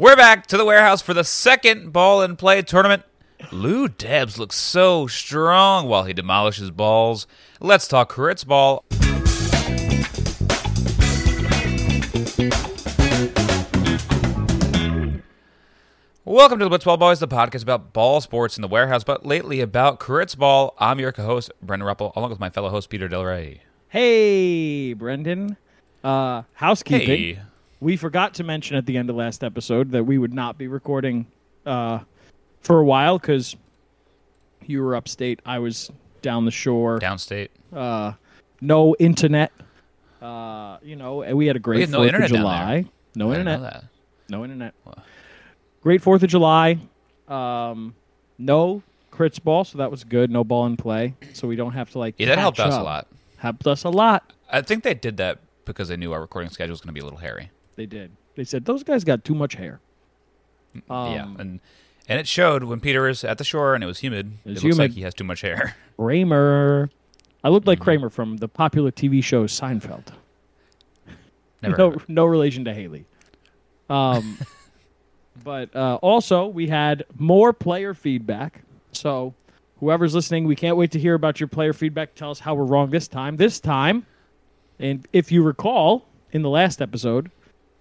We're back to the warehouse for the second Ball In Play tournament. Lou Debs looks so strong while he demolishes balls. Let's talk Critz Ball. Welcome to the Blitzball Boys, the podcast about ball sports in the warehouse, but lately about Critz Ball. I'm your co-host, Brendan Ruppel, along with my fellow host, Peter Del Rey. Hey, Brendan. Uh, housekeeping. Hey. We forgot to mention at the end of last episode that we would not be recording uh, for a while because you were upstate. I was down the shore. Downstate. Uh, no internet. Uh, you know, and we had a great had no Fourth internet of down July. No I didn't know internet. that. No internet. Great Fourth of July. Um, no crits ball, so that was good. No ball in play, so we don't have to like. Yeah, that helped us a up. lot. Helped us a lot. I think they did that because they knew our recording schedule was going to be a little hairy. They did. They said those guys got too much hair. Um, yeah, and and it showed when Peter was at the shore and it was humid. It it looks like he has too much hair. Kramer. I looked Mm-hmm. like Kramer from the popular TV show Seinfeld. Never. no, heard of it. no relation to Haley. Um, but uh, also we had more player feedback. So whoever's listening, we can't wait to hear about your player feedback. Tell us how we're wrong this time. This time, and if you recall, in the last episode,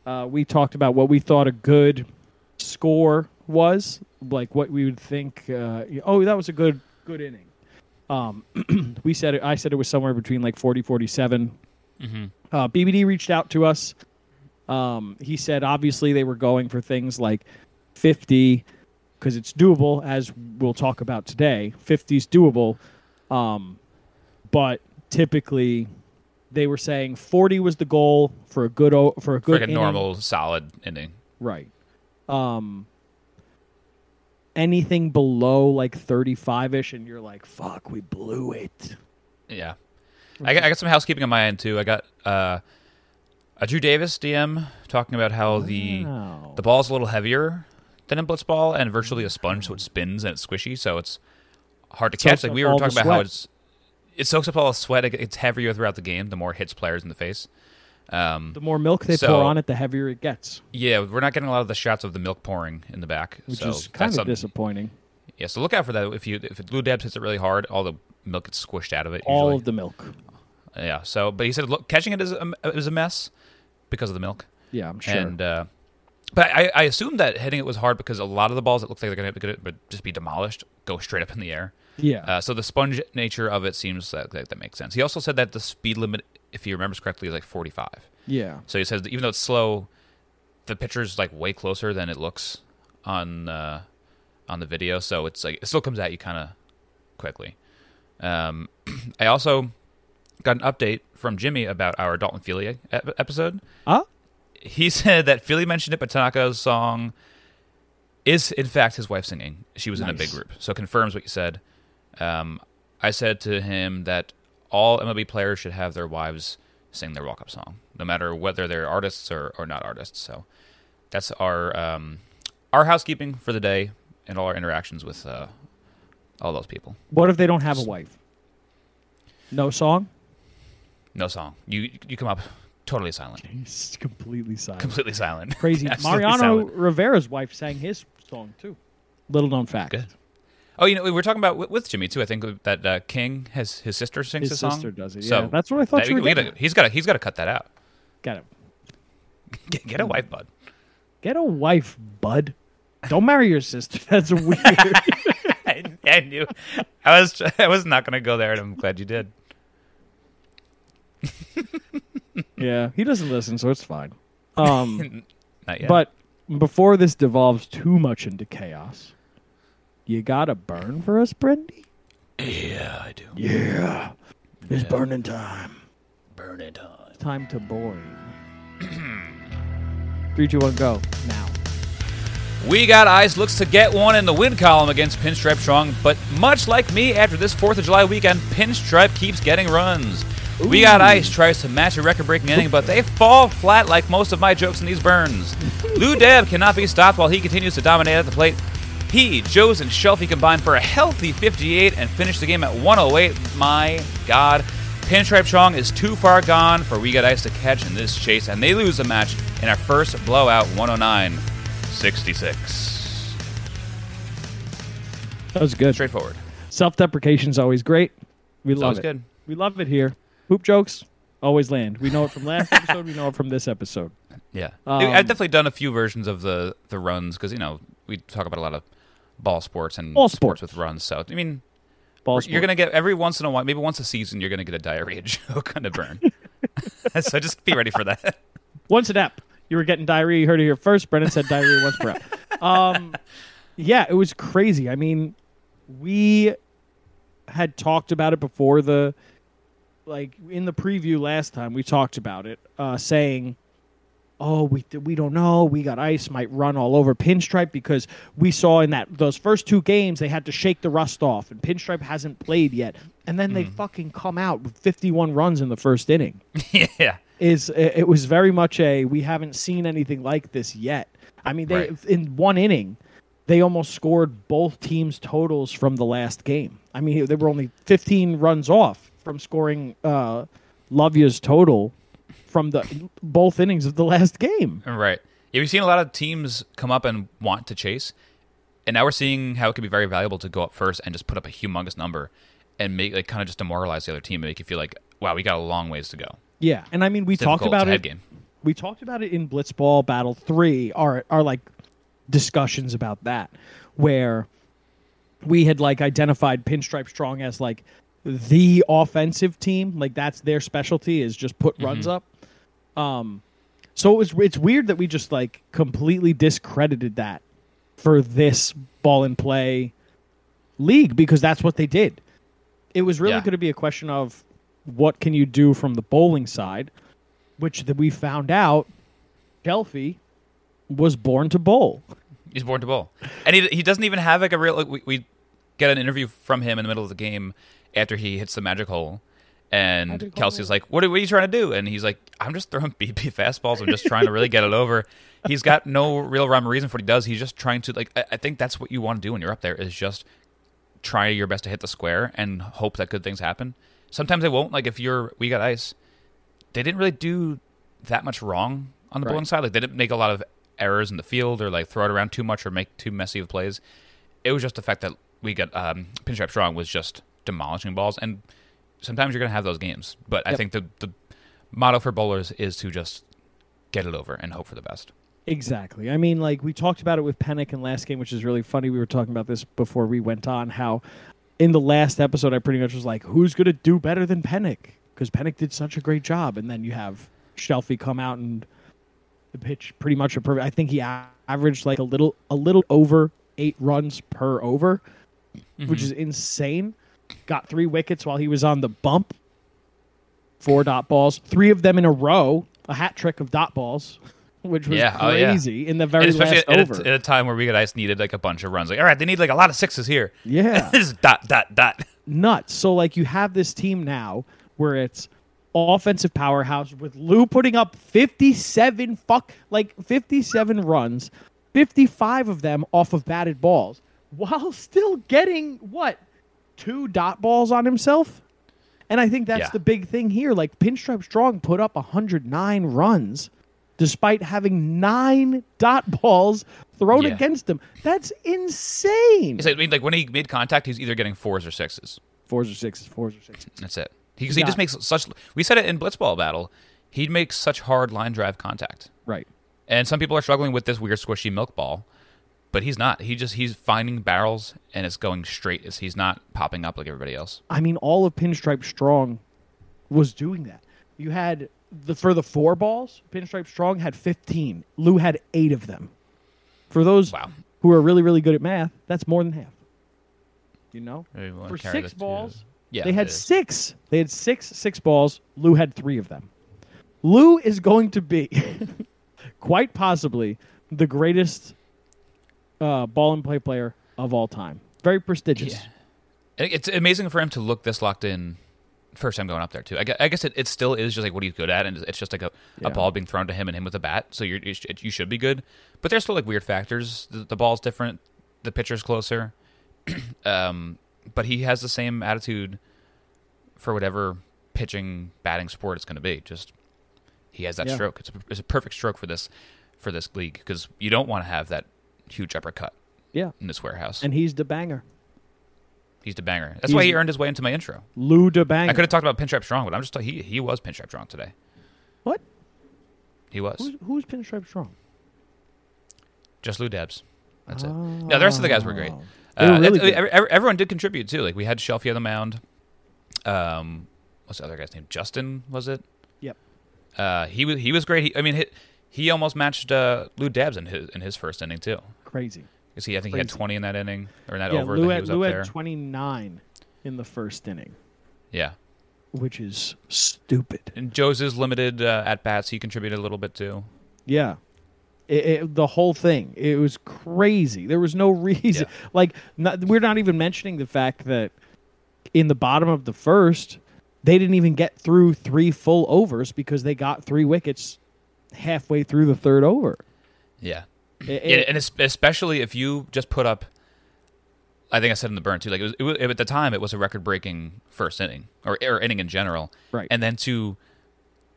uh, we talked about what we thought a good score was, like what we would think. Uh, oh, that was a good good inning. Um, we said it, I said it was somewhere between like 40, 47. Uh, BBD reached out to us. Um, he said obviously they were going for things like 50 because it's doable, as we'll talk about today. 50 is doable, um, but typically they were saying 40 was the goal for a good o- for a For good like a normal, solid ending. right. Um, anything below like 35 ish, and you're like, "Fuck, we blew it." Yeah. I got, I got some housekeeping on my end too. I got uh, a Drew Davis DM talking about how the Wow. the ball's a little heavier than in blitzball and virtually a sponge, so it spins and it's squishy, so it's hard to catch. Like we were talking the about how it's it soaks up all the sweat. It gets heavier throughout the game. The more it hits players in the face. Um, The more milk they So- pour on it, the heavier it gets, yeah, we're not getting a lot of the shots of the milk pouring in the back, which so is kind of disappointing. Yeah, so look out for that. If you if Lou Debs hits it really hard, all the milk gets squished out of it. All usually. of the milk. Yeah. So, but he said look, catching it is a, is a mess because of the milk. Yeah, I'm sure. And uh, but I, I assume that hitting it was hard because a lot of the balls that look like they're gonna, gonna just be demolished go straight up in the air. Yeah. Uh, so the sponge nature of it seems that, that that makes sense. He also said that the speed limit, if he remembers correctly, is like 45. yeah. So he says that even though it's slow, the picture's like way closer than it looks on uh, on the video. So it's like it still comes at you kind of quickly. Um, I also got an update from Jimmy about our Dalton Feely ep- episode. Ah, He said that Philly mentioned it, but Tanaka's song is in fact his wife singing. She was in a big group, so confirms what you said. Um, I said to him that all MLB players should have their wives sing their walk-up song, no matter whether they're artists or, or not artists. So that's our um, our housekeeping for the day and all our interactions with uh, all those people. what if they don't have a wife? No song. No song. You you come up totally silent, He's completely silent. completely silent, Crazy. Mariano silent. Rivera's wife sang his song too. Little known fact. Good. Oh, you know, we were talking about with, Jimmy too. I think that uh, King has his sister sings His the song. sister does it. So yeah, that's what I thought that- you were we gotta- he's got to he's got to cut that out. Got it. Get, get a wife, bud. Get a wife, bud. Don't marry your sister. That's weird. I, I knew. I was I was not going to go there, and I'm glad you did. yeah, he doesn't listen, so it's fine. Um, Not yet. but before this devolves too much into chaos, you got to burn for us, Brendy. yeah, I do. Yeah, it's burning time. Burn it on. Time to boil. Three, two, one, go now. We got ice looks to get one in the win column against Pinstripe Strong, but much like me after this 4th of July weekend, Pinstripe keeps getting runs. We got ice tries to match a record breaking inning, but they fall flat like most of my jokes in these burns. Lou Deb cannot be stopped while he continues to dominate at the plate. He, Joes, and Shelfie combined for a healthy 58 and finished the game at 108. My God. Pinstripe Strong is too far gone for We Got Ice to catch in this chase, and they lose the match in our first blowout 109. 66. That was good. Straightforward. Self-deprecation is always great. We It's love it. good. We love it here. Hoop jokes always land. We know it from last episode. We know it from this episode. Yeah, Um, I've definitely done a few versions of the the runs because you know we talk about a lot of ball sports and Ball sports sports. with runs. So I mean, Ball you're gonna get every once in a while, maybe once a season, you're gonna get a diarrhea joke kind of burn. so just be ready for that. once an ep. You were getting diarrhea. You heard it here first. Brennan said diarrhea once per ep. Um, yeah, it was crazy. I mean, we had talked about it before the, like in the preview last time. We talked about it, uh, saying, "Oh, we we don't know. We got ice. Might run all over Pinstripe because we saw in that those first two games they had to shake the rust off, and Pinstripe hasn't played yet. And then they fucking come out with 51 runs in the first inning." yeah, is it was very much a we haven't seen anything like this yet. I mean, they Right. in one inning, they almost scored both teams' totals from the last game. I mean, they were only 15 runs off from scoring uh, Lovia's total from the both innings of the last game. right. Yeah, we've seen a lot of teams come up and want to chase, and now we're seeing how it can be very valuable to go up first and just put up a humongous number and make like kind of just demoralize the other team and make you feel like, wow, we got a long ways to go. Yeah, and I mean, we talked about it. game. we talked about it in Blitzball Battle Three. Our our like discussions about that, where we had like identified Pinstripe Strong as like the offensive team. Like that's their specialty is just put runs mm-hmm. up. Um, so it was it's weird that we just like completely discredited that for this Ball In Play league because that's what they did. It was really Yeah. going to be a question of what can you do from the bowling side, which that we found out Shelfie was born to bowl. He's born to bowl, and he he doesn't even have like a real. Like, we, we get an interview from him in the middle of the game after he hits the magic hole, and Kelsey's like, "What are, what are you trying to do?" And he's like, "I'm just throwing BP fastballs. I'm just trying to really get it over." He's got no real rhyme or reason for what he does. He's just trying to like. I, I think that's what you want to do when you're up there is just try your best to hit the square and hope that good things happen. Sometimes they won't. Like if you're we got ice, they didn't really do that much wrong on the Right. bowling side. Like they didn't make a lot of errors in the field or like throw it around too much or make too messy of plays. It was just the fact that we got um, Pinstripe Strong was just demolishing balls, and sometimes you're gonna have those games. But I think the the motto for bowlers is to just get it over and hope for the best. Exactly. I mean, like we talked about it with Pennick in last game, which is really funny. We were talking about this before we went on. How in the last episode, I pretty much was like, "Who's going to do better than Pennick?" Because Pennick did such a great job, and then you have Shelfie come out and pitch pretty much a perfect. I think he averaged like a little a little over eight runs per over, which mm-hmm. is insane. Got three wickets while he was on the bump. Four dot balls, three of them in a row, a hat trick of dot balls, which was Yeah, oh, yeah. crazy in the very And especially last at, over. a, at a time where we got ice needed like a bunch of runs. Like all right, they need like a lot of sixes here. yeah, this is dot dot dot. nuts. So like you have this team now where it's offensive powerhouse with Lou putting up 57 fuck like 57 runs, 55 of them off of batted balls while still getting what? Two dot balls on himself? And I think that's Yeah. the big thing here. Like Pinstripe Strong put up 109 runs despite having 9 dot balls thrown Yeah. against him. That's insane. It's like, I mean, like when he made contact, he's either getting fours or sixes. Fours or sixes, fours or sixes. That's it. He, 'cause he Yeah. just makes such. We said it in Blitzball battle. He'd make such hard line drive contact, Right. and some people are struggling with this weird squishy milk ball, but he's not. He just he's finding barrels and it's going straight. It's, he's not popping up like everybody else. I mean, all of Pinstripe Strong was doing that. You had the for the four balls, Pinstripe Strong had 15. Lou had eight of them. For those Wow. who are really, really good at math, that's more than half. You know, for six to- balls, yeah, they had six. They had six six balls. Lou had three of them. Lou is going to be quite possibly the greatest uh, Ball In Play player of all time. Very prestigious. Yeah. It's amazing for him to look this locked in. First time going up there too. I gue- I guess it, it still is just like what he's good at, and it's just like a, Yeah. a ball being thrown to him and him with a bat. So you you should be good, but there's still like weird factors. The, the ball's different, the pitcher's closer, um, but he has the same attitude for whatever pitching, batting sport it's going to be. Just he has that Yeah. stroke. It's a, it's a perfect stroke for this for this league because you don't want to have that huge uppercut Yeah. in this warehouse. And he's the banger. He's the banger. That's why he earned his way into my intro. Lou the banger. I could have talked about Pinstripe Strong, but I'm just he he was Pinstripe Strong today. What? He was Who's, who's Pinstripe Strong? just Lou Debs. That's it. No, the rest of the guys were great. Oh. Were Uh, really it's- good. every- every- everyone did contribute too. Like we had Shelfie on the mound. Um, what's the other guy's name? Justin was it? Yep. Uh, he was he was great. He, I mean, he, he almost matched uh, Lou Debs in his in his first inning too. Crazy. Because he, I think he had 20 in that inning or in that yeah, over Lou that he had, was Lou had 29 in the first inning, yeah, which is stupid. and Joe's is limited uh, at bats. He contributed a little bit too. Yeah. It, it, the whole thing. It was crazy. There was no reason. Yeah. Like, not, we're not even mentioning the fact that in the bottom of the first, they didn't even get through three full overs because they got three wickets halfway through the third over. Yeah, It- yeah, it- and especially if you just put up. I think I said in the burn too. Like it was, it was at the time, it was a record-breaking first inning or, or inning in general. Right. And then to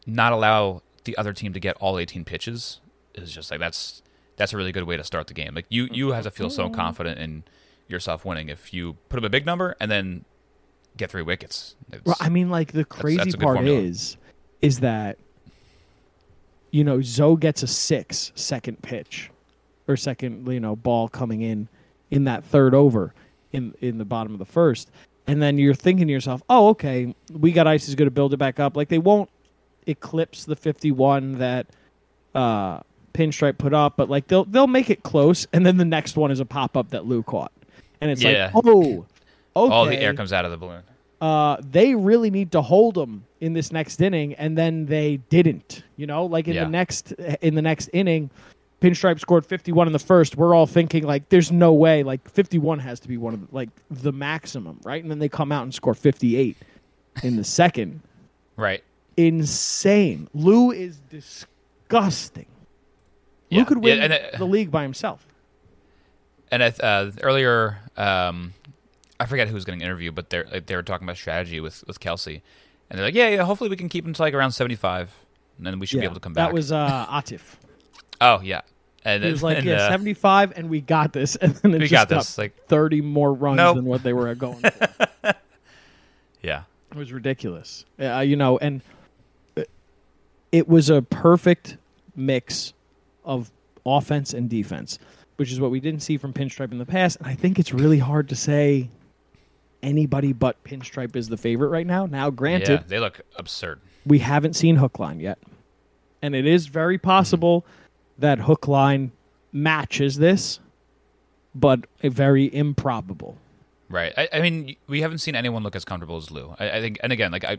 not allow the other team to get all 18 pitches is just like that's that's a really good way to start the game. Like you you have to feel so confident in yourself winning if you put up a big number and then get three wickets. It's- Well, I mean, like the crazy that's good part formula. is, is that you know Zoe gets a six second pitch, or second you know ball coming in in that third over, in in the bottom of the first, and then you're thinking to yourself, oh okay, we got ice is going to build it back up. Like they won't eclipse the fifty one that uh pinstripe put up, but like they'll they'll make it close, and then the next one is a pop up that Lou caught, and it's Yeah. like oh. Okay all the air comes out of the balloon. uh, they really need to hold them in this next inning, and then they didn't. You know, like in Yeah. the next in the next inning, Pinstripe scored 51 in the first. We're all thinking like, there's no way. Like 51 has to be one of the, like the maximum, right? And then they come out and score 58 in the second. Right. Insane. Lou is disgusting. Yeah. Lou could win Yeah, it- the league by himself. And uh, earlier, um, I forget who was getting interviewed, but they're like, they were talking about strategy with with Kelsey, and they're like, yeah, yeah, hopefully we can keep him to like around seventy five, and then we should be able to come back. That was uh, Atif. Oh yeah, and He was like, and, yeah, uh, 75, and we got this. And then it we just got this. Like, 30 more runs Nope. than what they were going for. yeah, it was ridiculous. Uh, you know, and it- was a perfect mix of offense and defense, which is what we didn't see from Pinstripe in the past. And I think it's really hard to say anybody but Pinstripe is the favorite right now. Now, granted, yeah, they look absurd. we haven't seen Hookline yet. And it is very possible that hook line matches this, but a very improbable. Right. I, I mean, we haven't seen anyone look as comfortable as Lou. I, I think, and again, like I,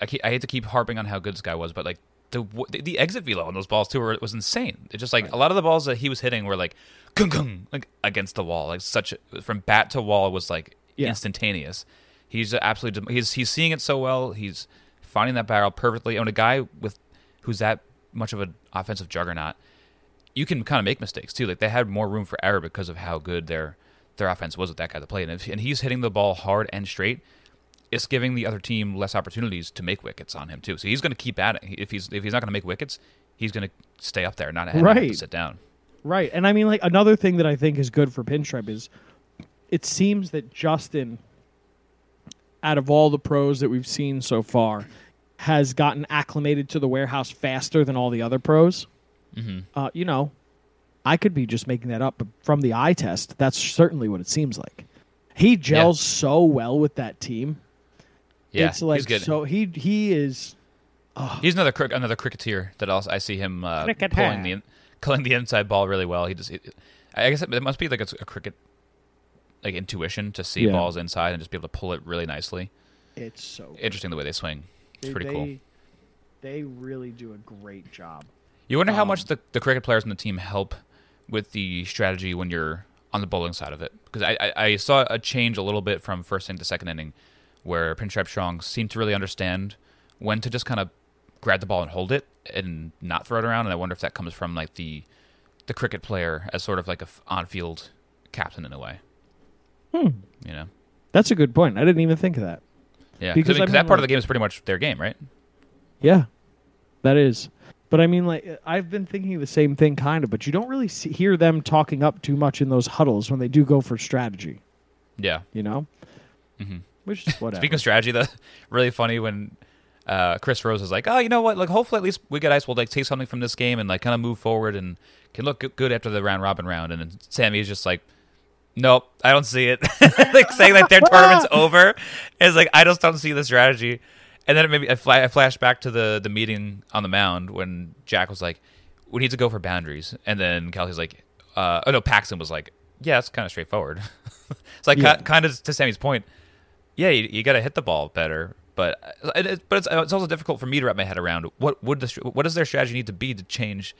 I, keep, I hate to keep harping on how good this guy was, but like the the, the exit velo on those balls too were, was insane. It just like a lot of the balls that he was hitting were like, gung gung, like against the wall, like such from bat to wall was like Yeah. instantaneous. He's absolutely he's he's seeing it so well. He's finding that barrel perfectly. And a guy with who's that much of an offensive juggernaut, you can kind of make mistakes too. Like they had more room for error because of how good their their offense was with that guy to play. And, if, and he's hitting the ball hard and straight. It's giving the other team less opportunities to make wickets on him too. So he's going to keep at it. If he's if he's not going to make wickets, he's going to stay up there, not not have Right. to sit down. Right. And I mean, like, another thing that I think is good for Pinstripe is it seems that Justin, out of all the pros that we've seen so far, has gotten acclimated to the warehouse faster than all the other pros. Hmm Uh, you know, I could be just making that up, but from the eye test, that's certainly what it seems like. He gels so well with that team. Yeah, it's like he's good. so he he is He's another crick another cricketer that also I see him uh, Cricketer. pulling the pulling the inside ball really well. He just it, I guess it, it must be like a, a cricket like intuition to see Yeah. balls inside and just be able to pull it really nicely. it's so Interesting the way they swing. It's they, pretty they, cool. They really do a great job. You wonder how um, much the, the cricket players on the team help with the strategy when you're on the bowling side of it. Because I, I, I saw a change a little bit from first inning to second inning, where Pinstripe Strong seemed to really understand when to just kind of grab the ball and hold it and not throw it around. And I wonder if that comes from like the the cricket player as sort of like a f- on-field captain in a way. Hmm. You know, That's a good point. I didn't even think of that. yeah, Because because I mean, that part of the game is pretty much their game, right? Yeah, that is. But I mean, like I've been thinking the same thing, kind of. But you don't really see, hear them talking up too much in those huddles when they do go for strategy. Yeah. You know, Mhm. which is whatever. Speaking of strategy, though, really funny when uh, Chris Rose is like, "Oh, you know what? Like, hopefully, at least we get ice We'll like take something from this game and like kind of move forward and can look good after the round robin round." And then Sammy is just like, "Nope, I don't see it." like saying that their tournament's over is like, I just don't see the strategy. And then it maybe I, fla- I flash back to the the meeting on the mound when Jack was like, "We need to go for boundaries," and then Kelsey's like, uh, "Oh no," Paxton was like, "Yeah, it's kind of straightforward." it's like Yeah. ki- kind of to Sammy's point yeah, you, you got to hit the ball better. But it, it, but it's, it's also difficult for me to wrap my head around what would the what does their strategy need to be to change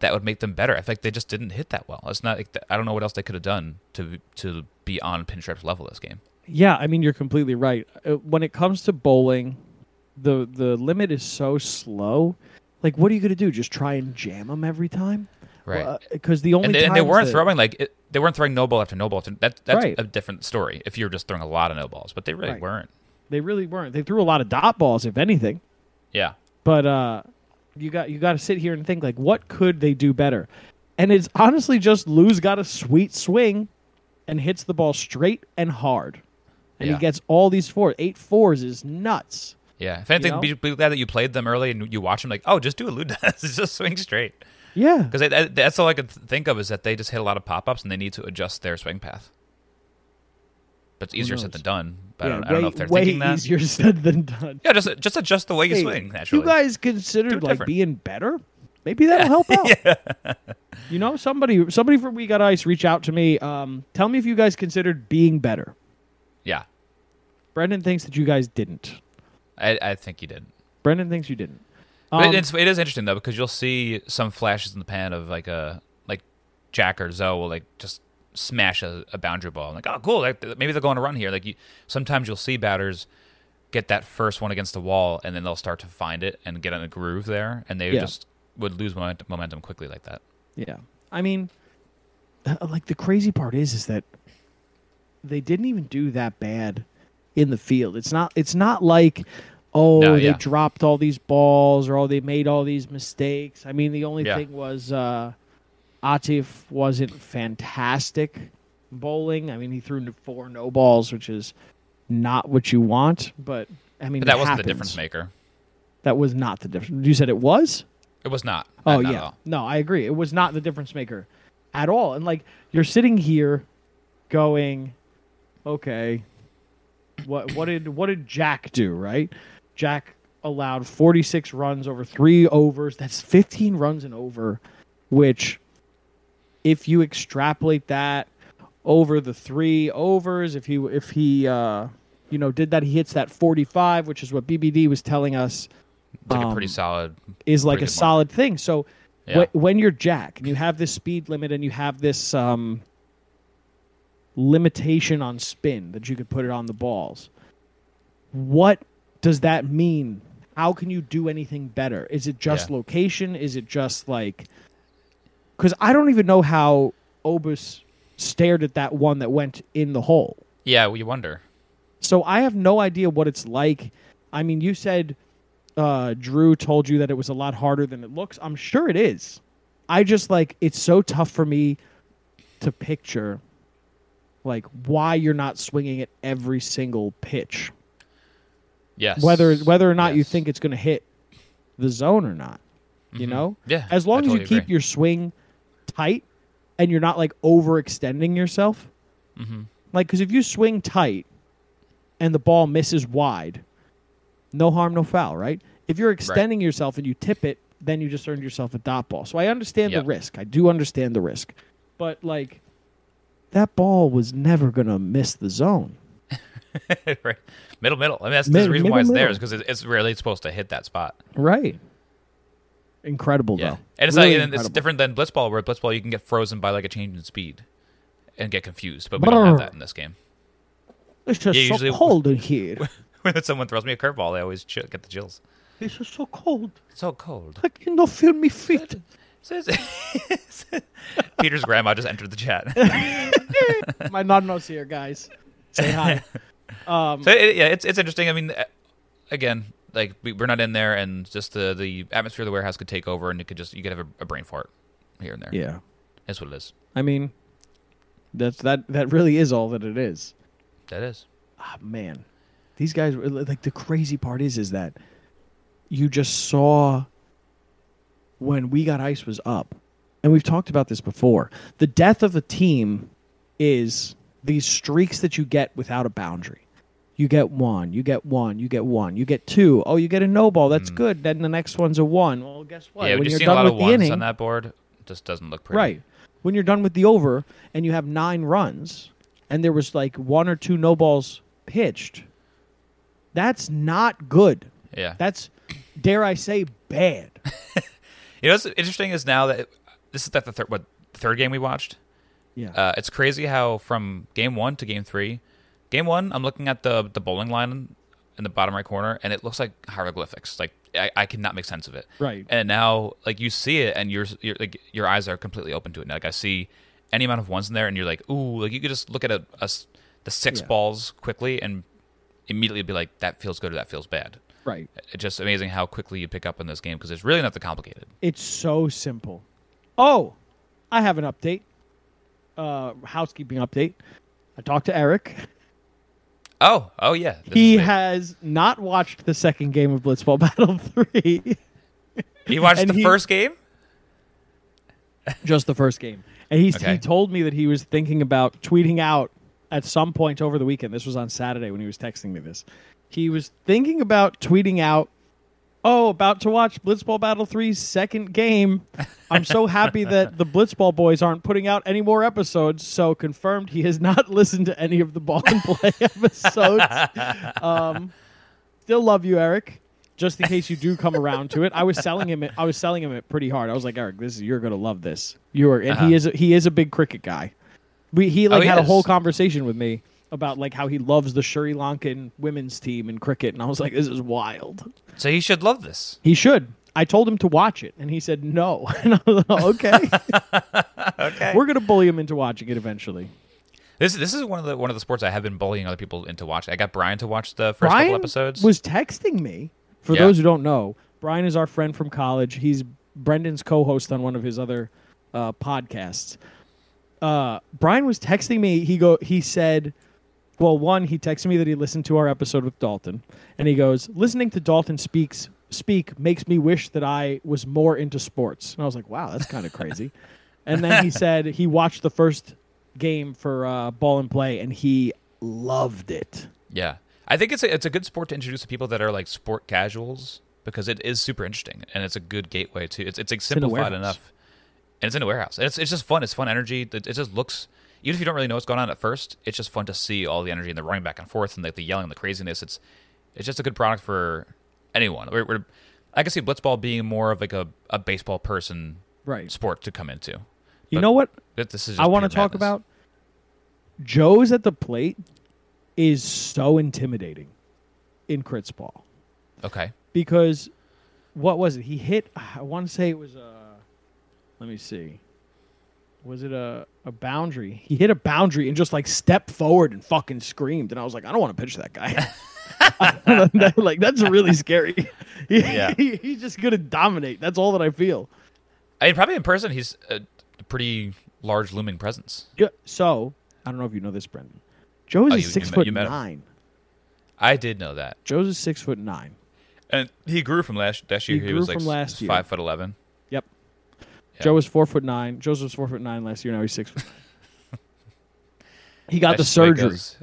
that would make them better. I feel like they just didn't hit that well. It's not. Like I don't know what else they could have done to to be on Pinstripe's level this game. Yeah, I mean you're completely right. Uh, When it comes to bowling, the the limit is so slow. Like, what are you going to do? Just try and jam them every time? Right. Because the only and, they, and they weren't that- throwing like it, they weren't throwing no ball after no ball. After, that that's Right. a different story. If you're just throwing a lot of no balls, but they really Right. weren't. They really weren't. They threw a lot of dot balls, if anything. Yeah. But uh, you got you got to sit here and think like, what could they do better? And it's honestly just Lou's got a sweet swing, and hits the ball straight and hard, and Yeah. he gets all these fours. Eight fours is nuts. Yeah. If anything, know? be, be glad that you played them early and you watch them like, oh, just do a Lou does. just swing straight. Yeah, Because that's all I could think of is that they just hit a lot of pop ups and they need to adjust their swing path. But it's easier said than done. But yeah, I, don't, I don't know if they're way thinking that. easier said than done. Yeah, just just adjust the way you Hey, swing naturally. You guys considered like being better? Maybe that'll help out. You know, somebody somebody from We Got Ice reach out to me. Um, tell me if you guys considered being better. yeah, Brendan thinks that you guys didn't. I, I think you didn't. Brendan thinks you didn't. Um, it's, it is interesting though because you'll see some flashes in the pan of like a like Jack or Zoe will like just smash a, a boundary ball. I'm like, oh, cool. Like, maybe they're going to run here. Like you, sometimes you'll see batters get that first one against the wall, and then they'll start to find it and get in a groove there, and they Yeah. just would lose momentum, momentum quickly like that. Yeah. I mean, uh, like the crazy part is, is that they didn't even do that bad in the field. It's not. It's not like, oh, No, they yeah. dropped all these balls or oh, they made all these mistakes. I mean, the only Yeah. thing was uh, Atif wasn't fantastic bowling. I mean, he threw four no balls, which is not what you want. But I mean, But that wasn't the difference maker. That was not the difference. You said it was. It was not. Oh not yeah, no, I agree. It was not the difference maker at all. And like you're sitting here, going, okay, what what did what did Jack do? Right, Jack allowed 46 runs over three overs. That's 15 runs and over, which, if you extrapolate that over the three overs, if he if he uh, you know did that, he hits that 45, which is what BBD was telling us It's like a pretty Um, solid. is like a good mark. solid thing. So Yeah. wh- when you're Jack and you have this speed limit and you have this um, limitation on spin that you could put it on the balls, what does that mean? How can you do anything better? Is it just Yeah. location? Is it just like? Because I don't even know how Obus stared at that one that went in the hole. Yeah, we wonder. So I have no idea what it's like. I mean, you said uh, Drew told you that it was a lot harder than it looks. I'm sure it is. I just like it's so tough for me to picture like why you're not swinging at every single pitch, Yes. whether whether or not you think it's going to hit the zone or not. You Mhm. know, Yeah. as long I as totally you keep agree. your swing tight and you're not like overextending yourself. Mhm. Like, because if you swing tight and the ball misses wide, no harm, no foul, right? If you're extending yourself and you tip it, then you just earned yourself a dot ball. So I understand Yep. the risk. I do understand the risk. But, like, that ball was never going to miss the zone. right. Middle, middle. I mean, that's, Mid- the reason why it's middle, there middle. is because it, it's really supposed to hit that spot. Right. Incredible, Yeah. though. And it's Really like, and it's different than blitzball, where blitzball you can get frozen by like a change in speed and get confused, but we don't have that in this game. It's just Yeah, so cold in here. when someone throws me a curveball, I always get the chills. it's just so cold. It's so cold. I cannot feel my feet. Says- Peter's grandma just entered the chat. My nonno's here, guys. Say hi. Um, So it, yeah, it's it's interesting. I mean, uh, again, like we, we're not in there, and just the the atmosphere of the warehouse could take over, and it could just you could have a, a brain fart here and there. Yeah. that's what it is. I mean, that's that. That really is all that it is. That is. Ah, man, these guys. Like the crazy part is, is that you just saw when we got ice was up, and we've talked about this before. The death of a team is these streaks that you get without a boundary. You get one, you get one, you get one, you get two. Oh, you get a no ball. That's hmm. good. Then the next one's a one. Well, guess what? yeah, when you're seen a done lot with of the ones inning, on that board. It just doesn't look pretty. Right. When you're done with the over and you have nine runs and there was like one or two no balls pitched, that's not good. Yeah. That's, dare I say, bad. You know what's interesting is now that this is that the third what the third game we watched. Yeah. Uh, it's crazy how from game one to game three, game one I'm looking at the the bowling line in the bottom right corner and it looks like hieroglyphics. Like I, I cannot make sense of it. Right. And now like you see it and your your like your eyes are completely open to it. Now, like I see any amount of ones in there and you're like ooh like you could just look at a, a the six Yeah. balls quickly and immediately be like that feels good or that feels bad. Right. It's just amazing how quickly you pick up on this game because it's really not that complicated. It's so simple. Oh, I have an update. Uh, housekeeping update. I talked to Eric. Oh, oh yeah. This He has not watched the second game of Blitzball Battle 3. He watched the he- first game. just the first game. And he's, Okay. he told me that he was thinking about tweeting out at some point over the weekend. This was on Saturday when he was texting me this. He was thinking about tweeting out, "Oh, about to watch Blitzball Battle 3's second game. I'm so happy that the Blitzball boys aren't putting out any more episodes." So confirmed, he has not listened to any of the Ball In Play episodes. Um, still love you, Eric. Just in case you do come around to it, I was selling him. It, I was selling him it pretty hard. I was like, Eric, this is you're gonna love this. You are, and Uh-huh. he is. A, he is a big cricket guy. We he like he had a whole conversation with me about like how he loves the Sri Lankan women's team in cricket, and I was like, this is wild. So he should love this. He should. I told him to watch it, and he said no. And I was like, okay, Okay. we're gonna bully him into watching it eventually. This this is one of the one of the sports I have been bullying other people into watching. I got Brian to watch the first Brian couple episodes. was texting me. For Yeah. those who don't know, Brian is our friend from college. He's Brendan's co-host on one of his other uh, podcasts. Uh, Brian was texting me. He go. He said, "Well, one, he texted me that he listened to our episode with Dalton, and he goes, listening to Dalton speaks speak makes me wish that I was more into sports." And I was like, "Wow, that's kind of crazy." and then he said he watched the first game for uh, Ball In Play, and he loved it. yeah, I think it's a, it's a good sport to introduce to people that are like sport casuals because it is super interesting and it's a good gateway to it's it's like simplified warehouse. enough. And it's in a warehouse. And it's it's just fun. It's fun energy. It, it just looks even if you don't really know what's going on at first, it's just fun to see all the energy and the running back and forth and like the yelling, and the craziness. It's it's just a good product for anyone. We're, we're, I can see blitzball being more of like a, a baseball person Right. sport to come into. You But know what? This this is I want to talk madness. about Joe's at the plate is so intimidating in Crits ball Okay. because what was it? He hit. I want to say it was a. Let me see. Was it a, a boundary? He hit a boundary and just like stepped forward and fucking screamed. And I was like, I don't want to pitch that guy. That- like that's really scary. He- Yeah. he- he's just gonna dominate. That's all that I feel. I mean, probably in person, he's a pretty large looming presence. Yeah, So I don't know if you know this, Brendan. Joe's Oh, is you- six you foot met him. nine. I did know that, Joe's is six foot nine. and he grew from last last year. He He, was like last s- year. five foot eleven. Yeah. Joe was four foot nine. Joe's was four foot nine last year. Now he's six foot. he got the the surgery. goes.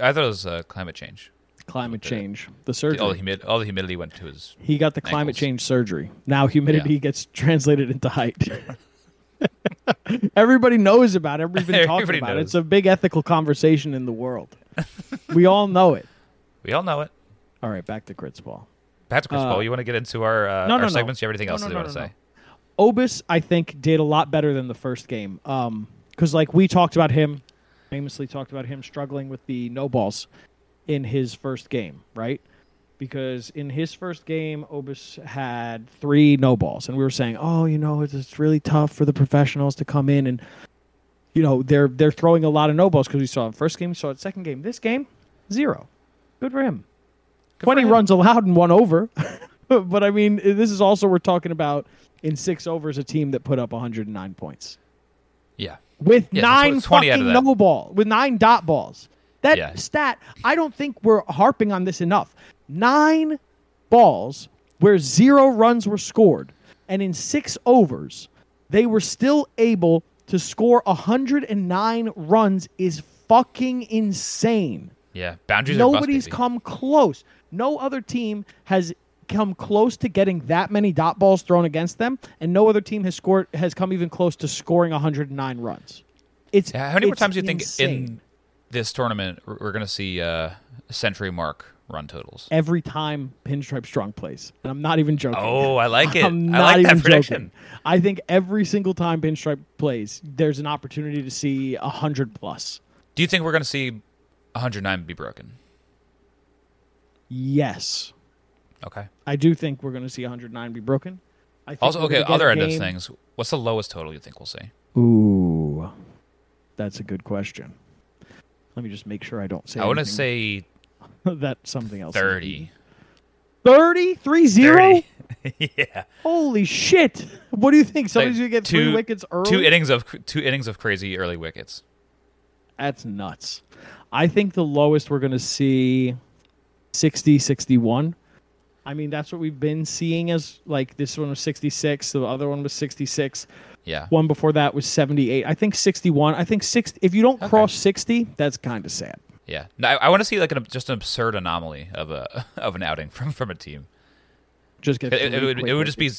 I thought it was uh, climate change. Climate change. The The- surgery. all the humid, all the humidity went to his. he got the climate change surgery. Now humidity Yeah. gets translated into height. Everybody knows about it. Everybody's been talking Everybody about it. knows. It's a big ethical conversation in the world. we all know it. We all know it. All right, back to Crits Ball. Patrick Uh, Ball, you want to get into our uh, no, our no, no. segments? You have anything else no, that no, you want to say? Obis, I think, did a lot better than the first game. Um, because like we talked about him, famously talked about him struggling with the no balls in his first game, right? Because in his first game, Obis had three no balls, and we were saying, oh, you know, it's, it's really tough for the professionals to come in and, you know, they're they're throwing a lot of no balls because we saw it first game, we saw it second game. This game, zero. Good for him. 20 him. runs allowed and one over. but I mean, this is also we're talking about in six overs a team that put up 109 points Yeah. with Yeah, nine 20 fucking no ball with nine dot balls. That Yeah. stat, I don't think we're harping on this enough. Nine balls where zero runs were scored, and in six overs, they were still able to score 109 runs is fucking insane. Yeah. Boundaries are Nobody's bust, come close. No other team has come close to getting that many dot balls thrown against them, and no other team has scored has come even close to scoring 109 runs. It's how many more times do you think insane. in this tournament we're going to see uh, century mark run totals? every time Pinstripe Strong plays, and I'm not even joking. Oh, I like it. I'm I not like even that prediction. joking. I think every single time Pinstripe plays, there's an opportunity to see hundred plus. Do you think we're going to see 109 be broken? Yes, Okay. I do think we're going to see 109 be broken. I think Also, okay, other a end of things. What's the lowest total you think we'll see? Ooh, that's a good question. Let me just make sure I don't say. I want to say that something else. 30. 30? 3 0? yeah. Holy shit. What do you think? Somebody's Like, going to get two- three wickets early? Two innings of two innings of crazy early wickets. That's nuts. I think the lowest we're going to see 60 61. I mean, that's what we've been seeing as like this one was 66, the other one was 66. Yeah. One before that was 78. I think 61. I think 60 if you don't Okay. cross 60, that's kind of sad. Yeah. No, I, I want to see like an, just an absurd anomaly of a of an outing from from a team. Just get It, it, would, it would just be.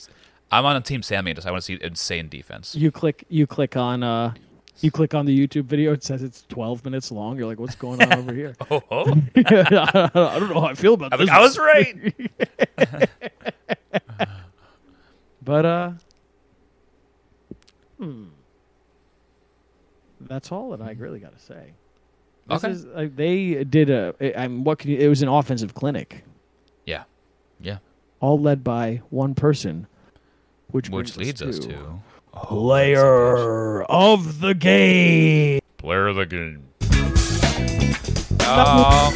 I'm on a team Sammy. Just I want to see insane defense. you click you click on uh you click on the YouTube video. It says it's 12 minutes long. You're like, what's going on over here? Oh, oh. I don't know how I feel about I'm this. I was right. But uh, hmm, that's all that I really got to say. This Okay. is, uh, they did a. I mean, what can you? It was an offensive clinic, yeah. Yeah. all led by one person, which Which leads us to to player of the game. player of the game. Oh,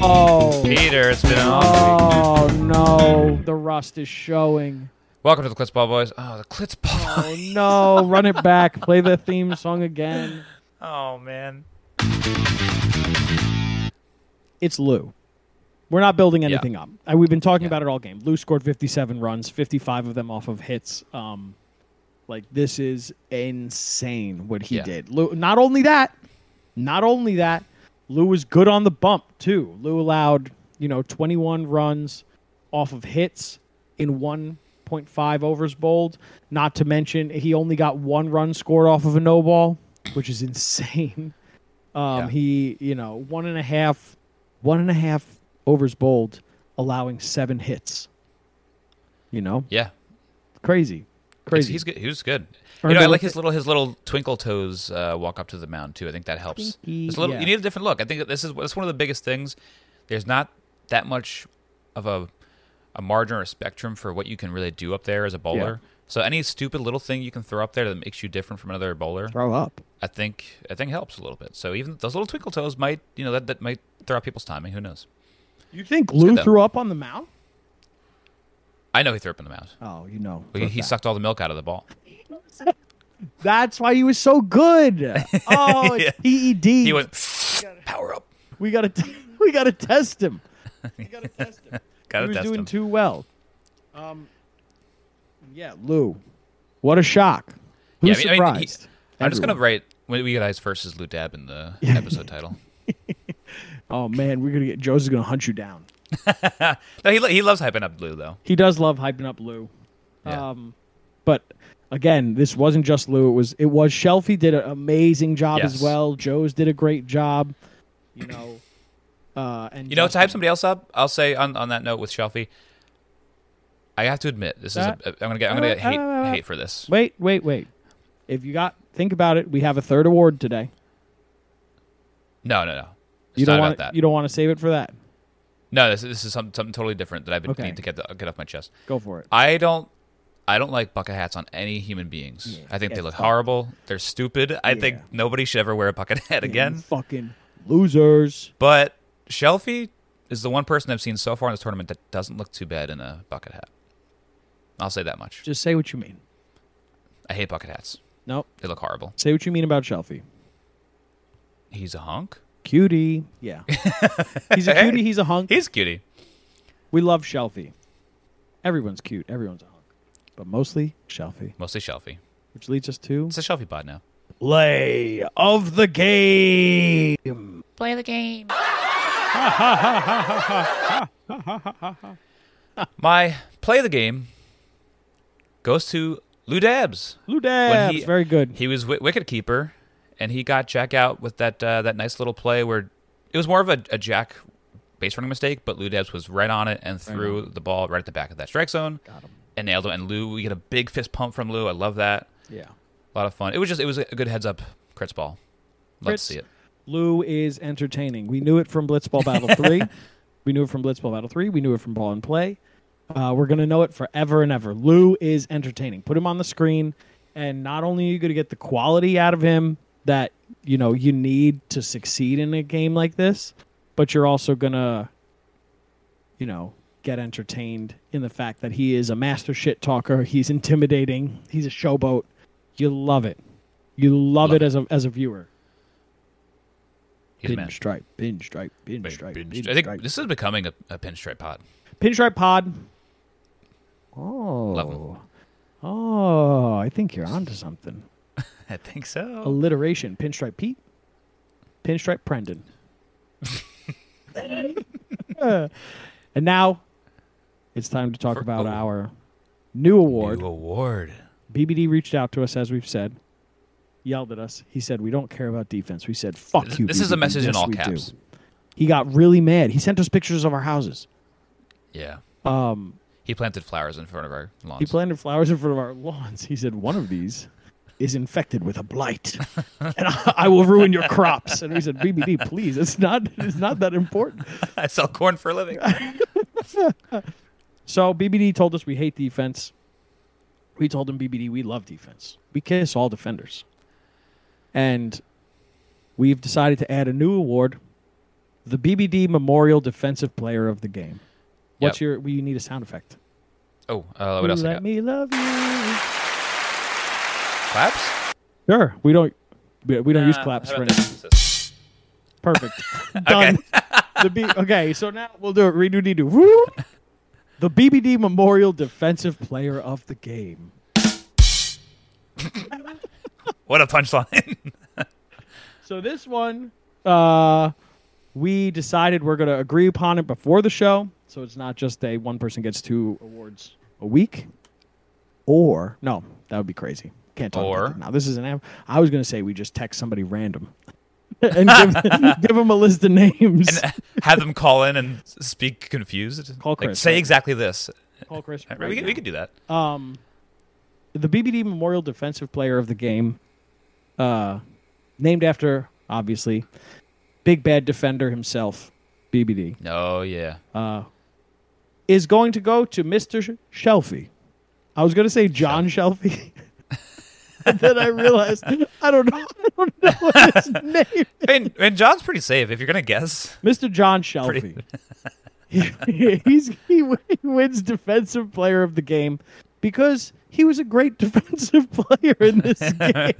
Oh, Peter, it's been an awesome oh no! The rust is showing. Welcome to the Klitz Ball Boys. Oh, the Klitz Ball. Oh no! Run it back. Play the theme song again. Oh man. it's Lou. We're not building Yeah. anything up. Uh, we've been talking Yeah. about it all game. Lou scored 57 runs, 55 of them off of hits. Um, like this is insane what he Yeah. did. Lou, not only that, not only that, Lou was good on the bump too. Lou allowed you know 21 runs off of hits in 1.5 overs bowled. Not to mention he only got one run scored off of a no ball, which is insane. Um, Yeah. He you know one and a half, one and a half overs bowled, allowing seven hits. You know, Yeah. crazy, crazy. He's, he's good. He was good. You know, I like his little his little twinkle toes uh, walk up to the mound too. I think that helps. It's a little, yeah. You need a different look. I think this is that's one of the biggest things. There's not that much of a a margin or a spectrum for what you can really do up there as a bowler. So any stupid little thing you can throw up there that makes you different from another bowler, Throw up. I think I think helps a little bit. So even those little twinkle toes might you know that, that might throw out people's timing. Who knows? You think Lou threw up on the mound? I know he threw up in the mound. Oh, you know. He, he sucked all the milk out of the ball. That's why he was so good. Oh, Yeah. it's PED. He went power up. we gotta t- we gotta test him. We gotta test him. Got he was test doing him. too well. Um, yeah, Lou. What a shock. Yeah, I mean- I mean, he- surprised? I'm just gonna write when we get eyes versus Lou Dab in the episode title. Oh man, we're gonna get Joe's is gonna hunt you down. No, he lo- he loves hyping up Lou though. He does love hyping up Lou. Yeah. Um, but again, this wasn't just Lou. It was it was Shelfie did an amazing job as well. Joe's did a great job. You know, uh, and You know, to hype somebody else up, I'll say on, on that note with Shelfie, I have to admit this is a, I'm gonna get I'm gonna get hate uh, hate for this. Wait, wait, wait. If you got think about it, we have a third award today. No, no, no. It's You don't want that. you don't want to save it for that. No, this, this is something, something totally different that I would Okay. need to get the, get off my chest. Go for it. I don't I don't like bucket hats on any human beings. Yeah, I think they look horrible. They're stupid. I think nobody should ever wear a bucket hat You again. fucking losers. But Shelfie, is the one person I've seen so far in this tournament that doesn't look too bad in a bucket hat. I'll say that much. Just say what you mean. I hate bucket hats. Nope. They look horrible. Say what you mean about Shelfie. He's a hunk. Cutie. Yeah. he's a Hey. cutie. He's a hunk. He's cutie. We love Shelfie. Everyone's cute. Everyone's a hunk. But mostly Shelfie. Mostly Shelfie. Which leads us to It's a Shelfie pod now. play of the game. Play the game. My play of the game goes to Lou Debs. Lou Debs. he- Very good. He was wi- wicket keeper, and he got Jack out with that uh, that nice little play where it was more of a, a Jack base running mistake, but Lou Debs was right on it and threw the ball right at the back of that strike zone Got him. and nailed it. And Lou, we get a big fist pump from Lou. I love that. Yeah. A lot of fun. It was just it was a good heads up Crits ball. To see it. Lou is entertaining. We knew it from Blitzball Battle 3. we knew it from Blitzball Battle 3. We knew it from Ball In Play. Uh, we're going to know it forever and ever. Lou is entertaining. Put him on the screen, and not only are you going to get the quality out of him that you know you need to succeed in a game like this, but you're also to, you know, get entertained in the fact that he is a master shit talker. He's intimidating. He's a showboat. You love it. You love, Love it it. as a as a viewer. He's a man. Pinstripe, pinstripe, pinstripe, pinstripe. I think this is becoming a, a pinstripe pod. pinstripe pod. Oh, oh, I think you're onto something. I think so. Alliteration: pinstripe Pete, pinstripe Prendon. and now it's time to talk For- about oh. our new award. New award. BBD reached out to us as we've said, yelled at us. He said, "We don't care about defense." We said, "Fuck This- you." this is a BBD. message in all we do." caps. He got really mad. He sent us pictures of our houses. Yeah. Um, He planted flowers in front of our lawns. He planted flowers in front of our lawns. He said, One of these is infected with a blight, and I, I will ruin your crops. And we said, BBD, please, it's not, it's not that important. I sell corn for a living. So BBD told us we hate defense. We told him, BBD, we love defense. We kiss all defenders. And we've decided to add a new award the BBD Memorial Defensive Player of the Game. What's Yep. your, we need a sound effect. Oh, uh, what else I Let me love you. Claps? Sure. We don't, we, we don't use claps for anything. Perfect. Done. the B- okay, so now we'll do it. Redo, do Woo! The BBD Memorial Defensive Player of the Game. What a punchline. So this one, uh, we decided we're going to agree upon it before the show, so it's not just a one person gets two awards a week. Or no, that would be crazy. Can't talk Or- about now. This is an. app. I was going to say we just text somebody random and give, give them a list of names. and have them call in and speak confused. Call Like, Chris, say right? exactly this. Call Chris. we, right could, we could do that. Um, the BBD Memorial Defensive Player of the Game, uh, named after obviously big bad defender himself, BBD, Oh, yeah. uh, is going to go to Mister Shelfie. I was going to say John Shelfie. and then I realized I don't know. I don't know what his name. And, and John's pretty safe if you're going to guess. Mr. John Shelfie. He- he's he, he wins defensive player of the game because he was a great defensive player in this game.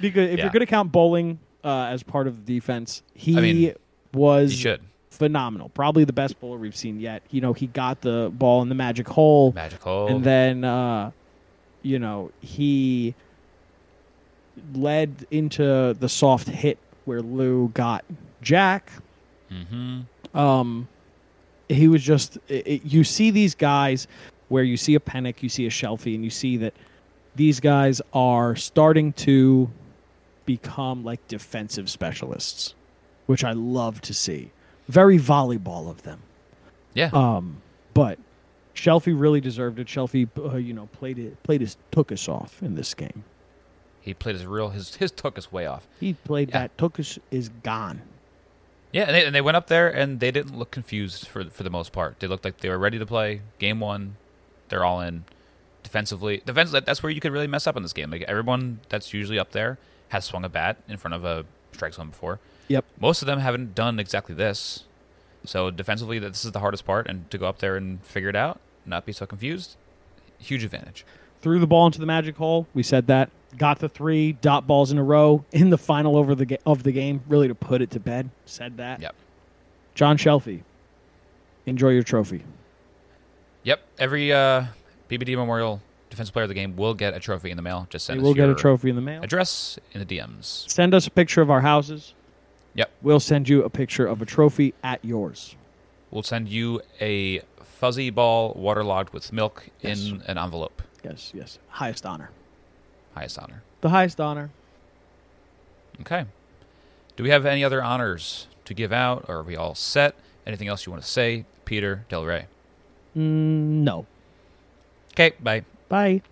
because if Yeah. you're going to count bowling uh, as part of the defense, he I mean, was phenomenal. Probably the best bowler we've seen yet. You know, he got the ball in the magic hole, Magical. and then uh, you know he led into the soft hit where Lou got Jack hmm um, he was just it, it- you see these guys where you see a Pennick, you see a Shelfie, and you see that these guys are starting to become like defensive specialists, which I love to see. Very volleyball of them. Yeah. Um, but Shelfie really deserved it. Shelfie, uh, you know, played it, played his took us off in this game. He played his real, his, his took us way off. He played Yeah. that took us is gone. Yeah, and they, and they went up there and they didn't look confused for for the most part. They looked like they were ready to play. Game one, they're all in. Defensively, defense that's where you could really mess up in this game. Like everyone that's usually up there has swung a bat in front of a strike zone before. Yep. Most of them haven't done exactly this. So defensively, this is the hardest part, and to go up there and figure it out, not be so confused, huge advantage. Threw the ball into the magic hole. We said that. Got the three dot balls in a row in the final over the ga- of the game, really to put it to bed. Said that. Yep. John Shelfie, enjoy your trophy. Yep. Every uh, BBD Memorial Defensive Player of the Game will get a trophy in the mail. Just send will us get a trophy in the mail. address in the DMs. Send us a picture of our houses. Yep. We'll send you a picture of a trophy at yours. We'll send you a fuzzy ball waterlogged with milk Yes. in an envelope. Yes, yes. Highest honor. Highest honor. The highest honor. Okay. Do we have any other honors to give out, or are we all set? Anything else you want to say, Peter Del Rey? Mm, no. Okay, bye. Bye.